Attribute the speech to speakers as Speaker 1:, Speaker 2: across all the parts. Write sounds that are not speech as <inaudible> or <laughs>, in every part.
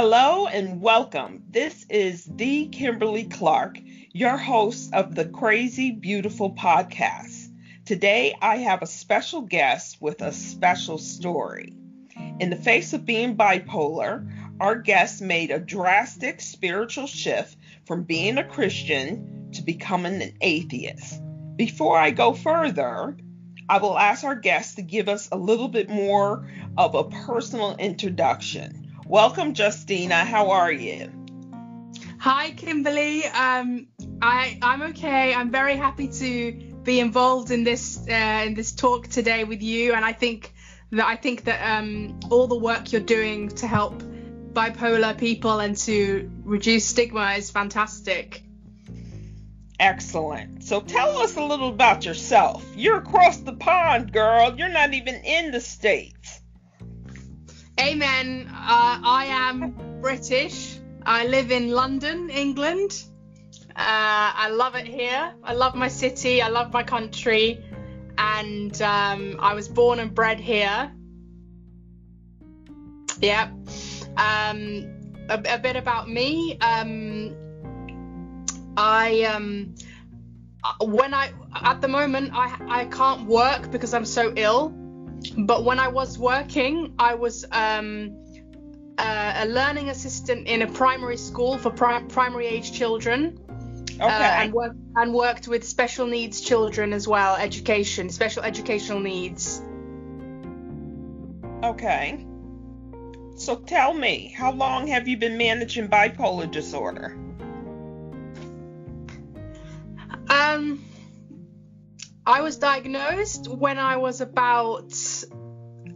Speaker 1: Hello and welcome. This is the Kimberly Clark, your host of the Crazy Beautiful podcast. Today I have a special guest with a special story. In the face of being bipolar, our guest made a drastic spiritual shift from being a Christian to becoming an atheist. Before I go further, I will ask our guest to give us a little bit more of a personal introduction. Welcome, Justina. How are you?
Speaker 2: Hi, Kimberly. Um, I I'm okay. I'm very happy to be involved in this uh, in this talk today with you, and I think that I think that um, all the work you're doing to help bipolar people and to reduce stigma is fantastic.
Speaker 1: Excellent. So tell us a little about yourself. You're across the pond, girl. You're not even in the States.
Speaker 2: Amen. Uh, I am British. I live in London, England. Uh, I love it here. I love my city. I love my country. And um, I was born and bred here. Yeah. Um, a, a, bit about me. Um, I um, when I at the moment I I can't work because I'm so ill. But when I was working, I was um, uh, a learning assistant in a primary school for pri- primary age children.
Speaker 1: Uh, okay. Uh,
Speaker 2: and, work- and worked with special needs children as well, education, special educational needs.
Speaker 1: Okay. So tell me, how long have you been managing bipolar disorder?
Speaker 2: Um, I was diagnosed when I was about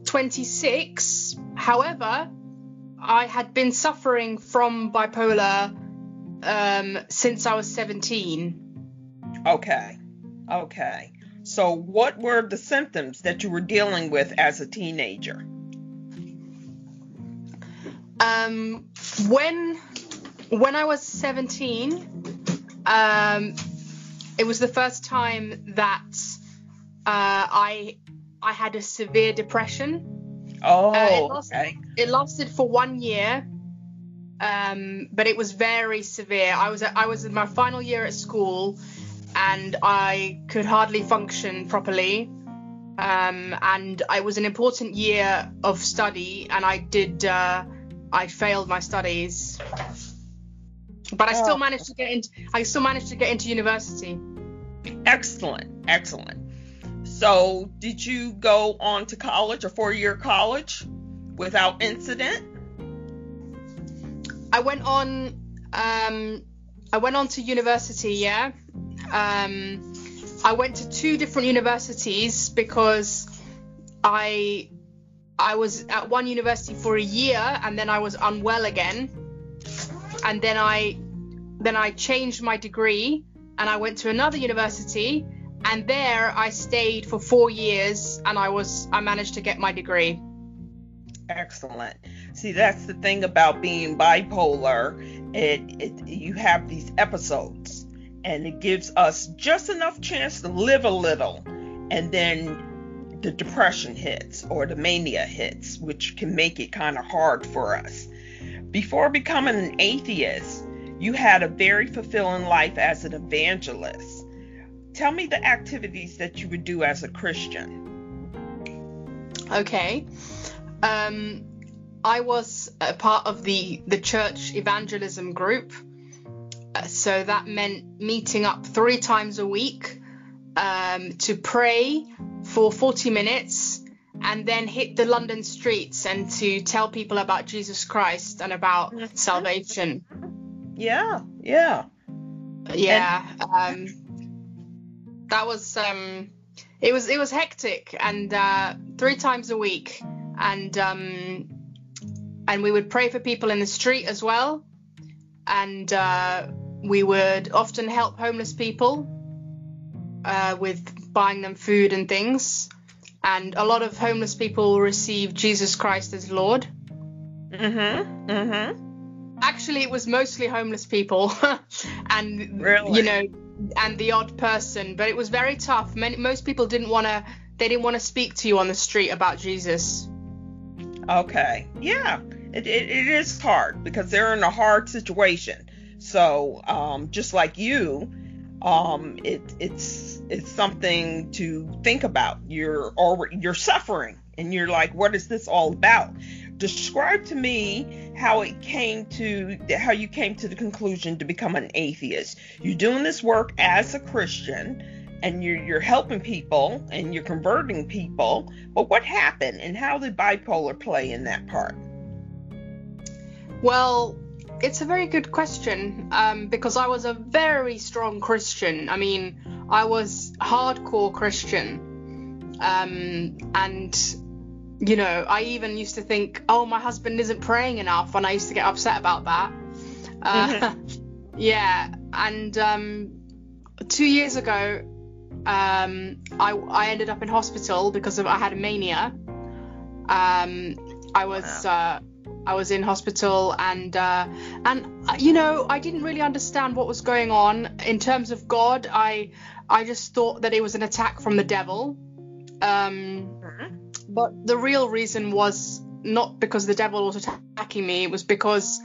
Speaker 2: 26. However, I had been suffering from bipolar um, since I was 17.
Speaker 1: Okay. Okay. So, what were the symptoms that you were dealing with as a teenager?
Speaker 2: Um, when when I was 17, um, it was the first time that uh, I I had a severe depression.
Speaker 1: Oh,
Speaker 2: uh,
Speaker 1: it lasted, okay.
Speaker 2: It lasted for one year, um, but it was very severe. I was I was in my final year at school, and I could hardly function properly. Um, and it was an important year of study, and I did uh, I failed my studies, but I still oh. managed to get into I still managed to get into university.
Speaker 1: Excellent, excellent. So, did you go on to college, a four year college, without incident?
Speaker 2: I went on. Um, I went on to university. Yeah. Um, I went to two different universities because I I was at one university for a year and then I was unwell again, and then I then I changed my degree and I went to another university and there I stayed for four years and I was I managed to get my degree.
Speaker 1: Excellent. See, that's the thing about being bipolar. It, it you have these episodes, and it gives us just enough chance to live a little, and then the depression hits or the mania hits, which can make it kind of hard for us. Before becoming an atheist, you had a very fulfilling life as an evangelist Tell me the activities that you would do as a Christian.
Speaker 2: Okay. Um, I was a part of the the church evangelism group. Uh, so that meant meeting up three times a week um, to pray for 40 minutes and then hit the London streets and to tell people about Jesus Christ and about mm-hmm. salvation.
Speaker 1: Yeah, yeah.
Speaker 2: Yeah. And- um, that was um, it was it was hectic and uh, three times a week, and um, and we would pray for people in the street as well, and uh, we would often help homeless people uh, with buying them food and things, and a lot of homeless people receive Jesus Christ as Lord.
Speaker 1: Mhm. Mhm.
Speaker 2: Actually, it was mostly homeless people, <laughs> and
Speaker 1: really?
Speaker 2: you know and the odd person, but it was very tough. Many, most people didn't want to they didn't want to speak to you on the street about Jesus.
Speaker 1: Okay. Yeah. It, it, it is hard because they're in a hard situation. So um, just like you, um, it, it's it's something to think about. You're already you're suffering, and you're like, what is this all about? Describe to me how it came to how you came to the conclusion to become an atheist. You're doing this work as a Christian and you're you're helping people and you're converting people. But what happened and how did bipolar play in that part?
Speaker 2: Well it's a very good question um, because i was a very strong christian. I mean i was hardcore christian. Um, and you know i even used to think oh my husband isn't praying enough and i used to get upset about that uh, <laughs> <laughs> yeah and um, two years ago um, I, I ended up in hospital because of I had a mania. Um, I was uh, I was in hospital and uh, and uh, you know I didn't really understand what was going on in terms of God. I I just thought that it was an attack from the devil. Um, mm-hmm. But the real reason was not because the devil was attacking me. It was because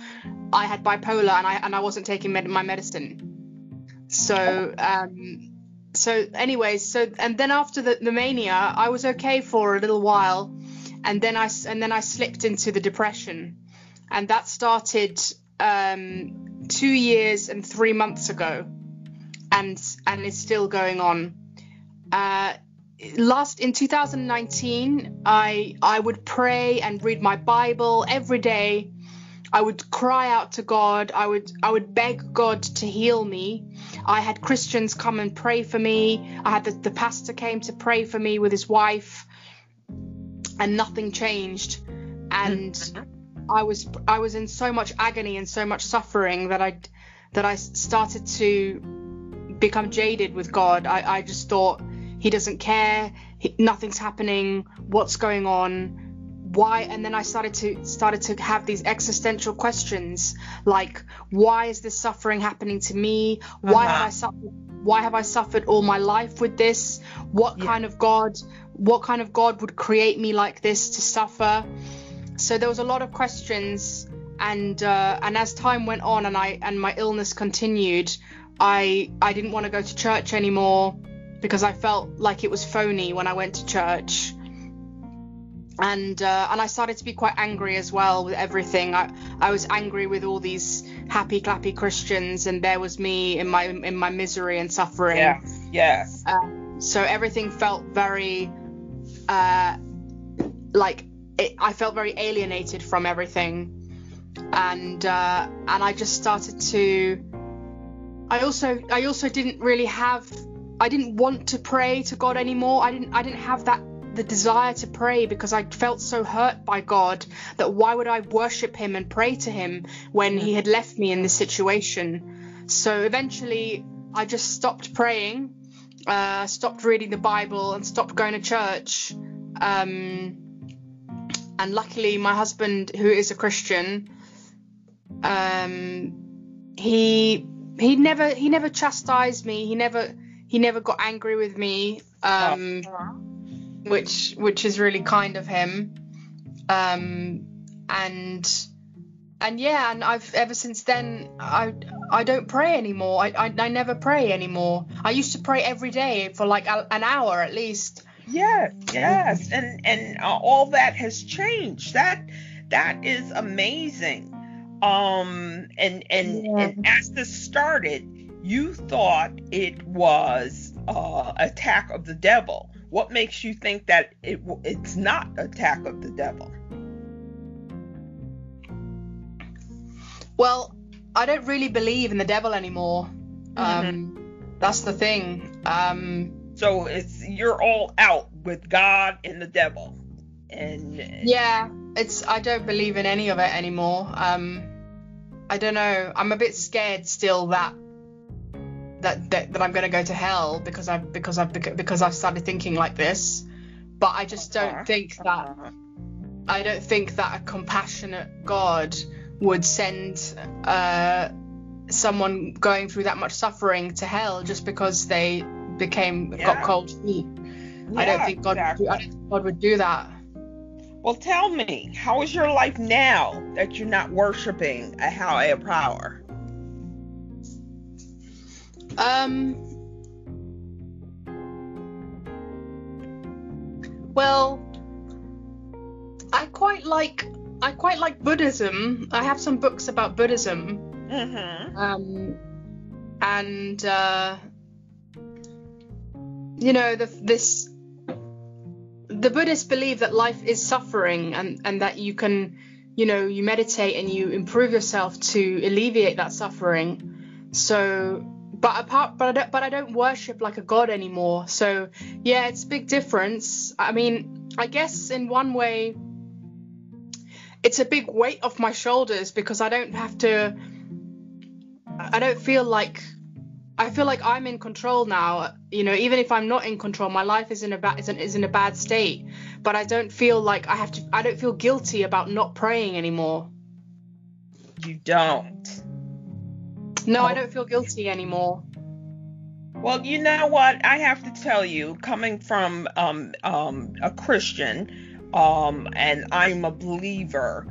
Speaker 2: I had bipolar and I and I wasn't taking med- my medicine. So um, so anyways, so and then after the, the mania, I was okay for a little while, and then I and then I slipped into the depression, and that started um, two years and three months ago, and and is still going on. Uh, last in 2019, I I would pray and read my Bible every day. I would cry out to God. I would I would beg God to heal me I had Christians come and pray for me. I had the, the pastor came to pray for me with his wife, and nothing changed. And. I was I was in so much agony and so much suffering that I that I started to become jaded with God. I, I just thought he doesn't care. He, nothing's happening. What's going on? why and then i started to started to have these existential questions like why is this suffering happening to me why uh-huh. have i suffered why have i suffered all my life with this what yeah. kind of god what kind of god would create me like this to suffer so there was a lot of questions and uh, and as time went on and i and my illness continued i i didn't want to go to church anymore because i felt like it was phony when i went to church and uh, and I started to be quite angry as well with everything. I I was angry with all these happy clappy Christians, and there was me in my in my misery and suffering.
Speaker 1: Yeah, yeah.
Speaker 2: Uh, so everything felt very, uh, like it, I felt very alienated from everything, and uh, and I just started to. I also I also didn't really have I didn't want to pray to God anymore. I didn't I didn't have that the desire to pray because I felt so hurt by God that why would I worship Him and pray to Him when He had left me in this situation? So eventually, I just stopped praying, uh, stopped reading the Bible, and stopped going to church. Um, and luckily, my husband, who is a Christian, um, he he never he never chastised me. He never he never got angry with me. Um, which which is really kind of him. Um, and and yeah, and I've ever since then I I don't pray anymore. I I, I never pray anymore. I used to pray every day for like a, an hour at least.
Speaker 1: Yes, yes, and and uh, all that has changed. That that is amazing. Um, and and yeah. and as this started, you thought it was uh, attack of the devil what makes you think that it it's not attack of the devil?
Speaker 2: Well, I don't really believe in the devil anymore. Mm-hmm. Um, that's the thing. Um,
Speaker 1: so it's you're all out with God and the devil, and
Speaker 2: yeah, it's I don't believe in any of it anymore. Um, I don't know. I'm a bit scared still that that that, that I'm going to go to hell because I because I because I've started thinking like this. But I just don't think that I don't think that a compassionate God would send uh, someone going through that much suffering to hell just because they became yeah. got cold feet. Yeah, I don't think God exactly. would do, I don't think God would do that.
Speaker 1: Well, tell me, how is your life now that you're not worshiping a higher power?
Speaker 2: Um. Well, I quite like I quite like Buddhism. I have some books about Buddhism.
Speaker 1: Mm-hmm.
Speaker 2: Um, and uh, you know the this the Buddhists believe that life is suffering and and that you can you know you meditate and you improve yourself to alleviate that suffering. So but apart but I don't but I don't worship like a god anymore. So yeah, it's a big difference. I mean, I guess in one way it's a big weight off my shoulders because I don't have to I don't feel like I feel like I'm in control now. You know, even if I'm not in control, my life is in a bad is is in a bad state. But I don't feel like I have to. I don't feel guilty about not praying anymore.
Speaker 1: You don't.
Speaker 2: No, I don't feel guilty anymore.
Speaker 1: Well, you know what? I have to tell you, coming from um, um, a Christian, um, and I'm a believer,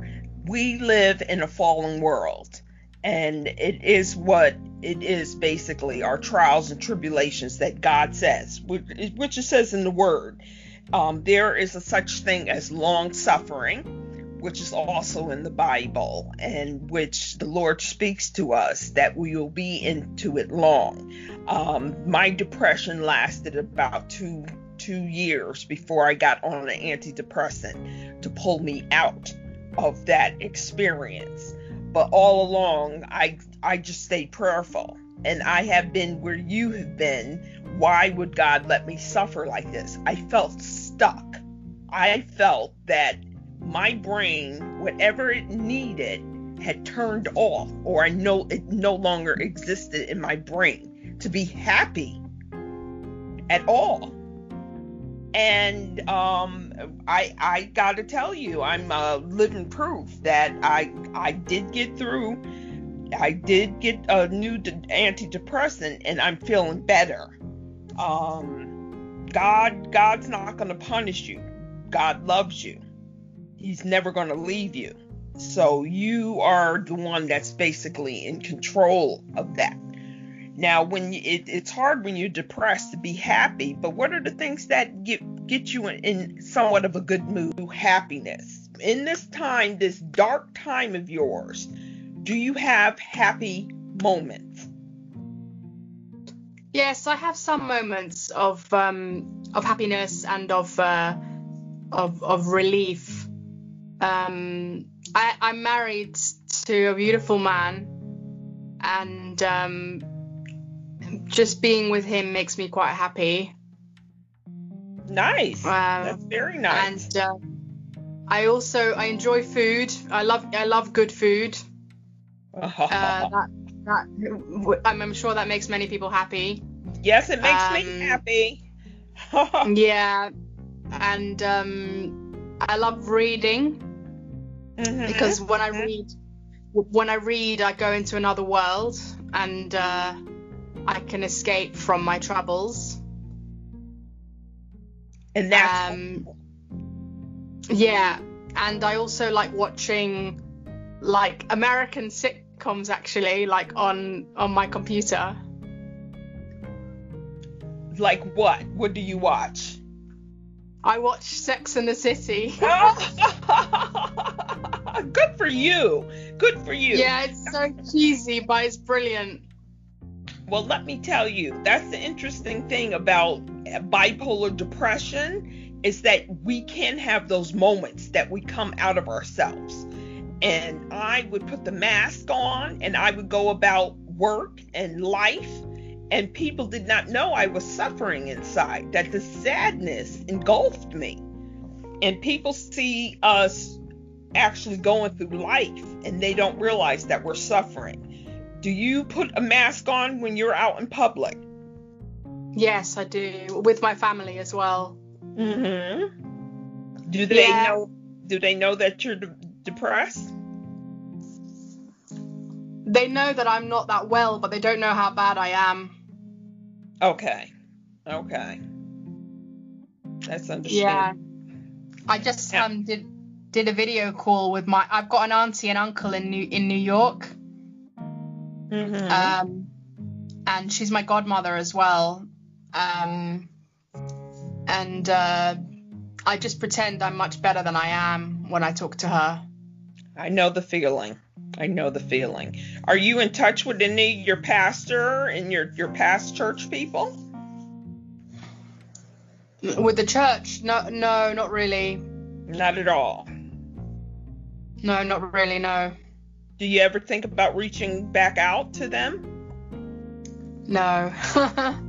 Speaker 1: we live in a fallen world. And it is what it is basically our trials and tribulations that God says, which, which it says in the Word. Um, there is a such thing as long suffering, which is also in the Bible, and which the Lord speaks to us that we will be into it long. Um, my depression lasted about two two years before I got on an antidepressant to pull me out of that experience. But all along, I I just stayed prayerful, and I have been where you have been. Why would God let me suffer like this? I felt stuck. I felt that my brain, whatever it needed, had turned off, or I know it no longer existed in my brain to be happy at all. And um, I I gotta tell you, I'm uh, living proof that I I did get through. I did get a new antidepressant, and I'm feeling better. Um, God God's not gonna punish you. God loves you. He's never gonna leave you. So you are the one that's basically in control of that. Now, when you, it, it's hard when you're depressed to be happy, but what are the things that get get you in, in somewhat of a good mood? Happiness. In this time, this dark time of yours, do you have happy moments?
Speaker 2: Yes, I have some moments of um, of happiness and of uh, of of relief. Um, I, I'm married to a beautiful man, and um, just being with him makes me quite happy.
Speaker 1: Nice. Um, That's very nice.
Speaker 2: And uh, I also I enjoy food. I love I love good food. uh, that that I'm, sure that makes many people happy.
Speaker 1: Yes, it makes um, me happy. <laughs>
Speaker 2: yeah, and um, I love reading mm-hmm. because when I read when I read I go into another world and. Uh, I can escape from my troubles.
Speaker 1: And that's um,
Speaker 2: yeah, and I also like watching like American sitcoms actually, like on on my computer.
Speaker 1: Like what? What do you watch?
Speaker 2: I watch Sex and the City. <laughs> <laughs>
Speaker 1: Ah, good for you. Good for you.
Speaker 2: Yeah, it's so cheesy, but it's brilliant.
Speaker 1: Well, let me tell you, that's the interesting thing about bipolar depression is that we can have those moments that we come out of ourselves. And I would put the mask on and I would go about work and life, and people did not know I was suffering inside, that the sadness engulfed me. And people see us actually going through life and they don't realize that we're suffering. Do you put a mask on when you're out in public?
Speaker 2: Yes, I do. With my family as well.
Speaker 1: Mhm. Do they yeah. know? Do they know that you're de- depressed?
Speaker 2: They know that I'm not that well, but they don't know how bad I am.
Speaker 1: Okay. Okay. That's understandable.
Speaker 2: Yeah. I just um did did a video call with my. I've got an auntie and uncle in New in New York.
Speaker 1: Mm-hmm.
Speaker 2: Um, and she's my godmother as well. Um, and uh, I just pretend I'm much better than I am when I talk to her.
Speaker 1: I know the feeling. I know the feeling. Are you in touch with any your pastor and your your past church people?
Speaker 2: With the church? No, no, not really.
Speaker 1: Not at all.
Speaker 2: No, not really. No.
Speaker 1: Do you ever think about reaching back out to them?
Speaker 2: No. <laughs>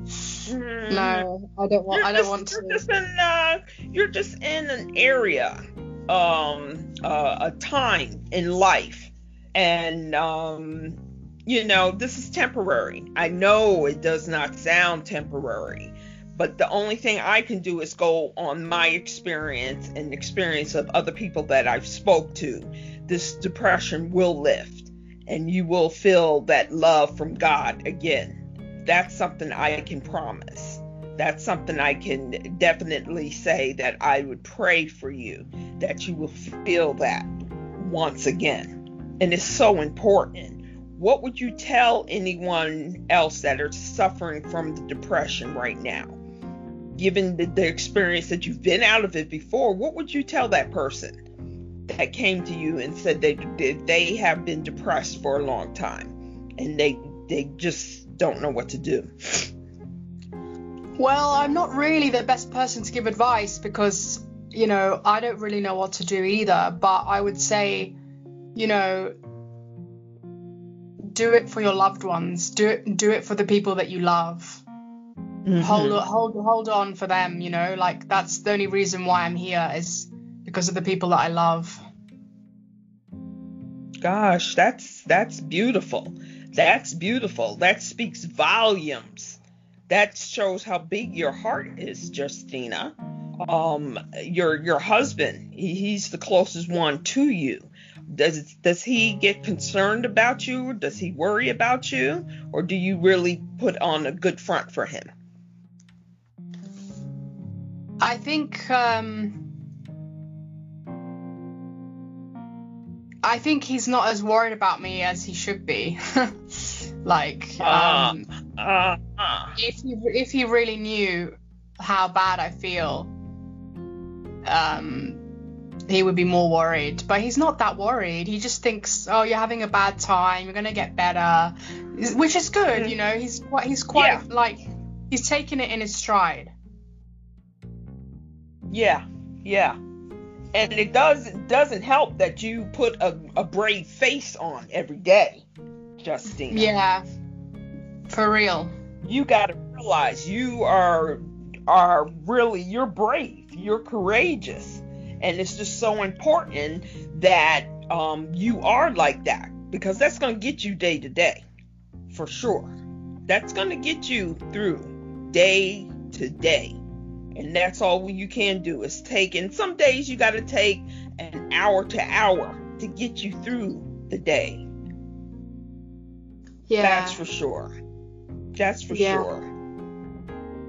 Speaker 2: No, I don't want.
Speaker 1: You're
Speaker 2: I don't
Speaker 1: just-
Speaker 2: want to.
Speaker 1: You're just in, uh, you're just in an area, um, uh, a time in life, and um, you know this is temporary. I know it does not sound temporary, but the only thing I can do is go on my experience and experience of other people that I've spoke to. This depression will lift, and you will feel that love from God again that's something I can promise. That's something I can definitely say that I would pray for you that you will feel that once again. And it's so important. What would you tell anyone else that are suffering from the depression right now? Given the, the experience that you've been out of it before, what would you tell that person that came to you and said they, that they have been depressed for a long time and they they just don't know what to do.
Speaker 2: Well, I'm not really the best person to give advice because, you know, I don't really know what to do either. But I would say, you know, do it for your loved ones. Do it. Do it for the people that you love.
Speaker 1: Mm-hmm.
Speaker 2: Hold hold hold on for them. You know, like that's the only reason why I'm here is because of the people that I love.
Speaker 1: Gosh, that's that's beautiful. That's beautiful. That speaks volumes. That shows how big your heart is, Justina. Um, your your husband, he, he's the closest one to you. Does does he get concerned about you? Does he worry about you, or do you really put on a good front for him?
Speaker 2: I think um, I think he's not as worried about me as he should be. <laughs> like
Speaker 1: Ah.
Speaker 2: um,
Speaker 1: Uh, uh,
Speaker 2: if he if he really knew how bad I feel, um, he would be more worried. But he's not that worried. He just thinks, oh, you're having a bad time. You're gonna get better, which is good. You know, he's quite he's quite
Speaker 1: Yeah.
Speaker 2: like he's taking it in his stride.
Speaker 1: Yeah, yeah. And it does it doesn't help that you put a, a brave face on every day, Justina.
Speaker 2: Yeah, for real.
Speaker 1: You gotta realize you are are really you're brave, you're courageous. And it's just so important that um you are like that because that's gonna get you day to day. For sure. That's gonna get you through day to day. And that's all you can do is take. And some days you got to take an hour to hour to get you through the day.
Speaker 2: Yeah.
Speaker 1: That's for sure. That's for
Speaker 2: Yeah.
Speaker 1: sure.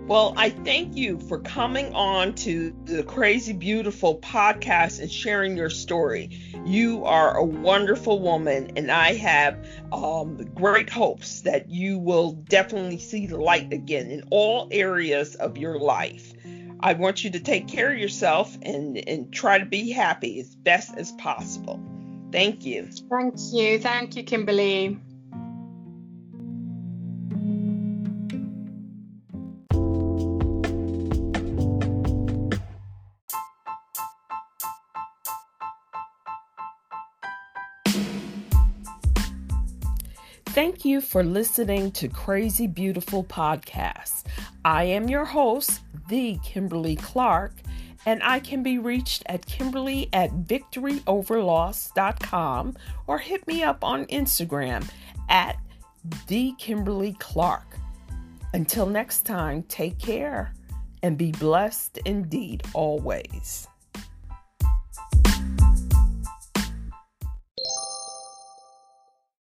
Speaker 1: Well, I thank you for coming on to the Crazy Beautiful podcast and sharing your story. You are a wonderful woman, and I have um, great hopes that you will definitely see the light again in all areas of your life. I want you to take care of yourself and, and try to be happy as best as possible. Thank you.
Speaker 2: Thank you. Thank you, Kimberly.
Speaker 1: Thank you for listening to Crazy Beautiful Podcast. I am your host, the Kimberly Clark, and I can be reached at Kimberly at victoryoverloss.com or hit me up on Instagram at the Kimberly Clark. Until next time, take care and be blessed indeed always.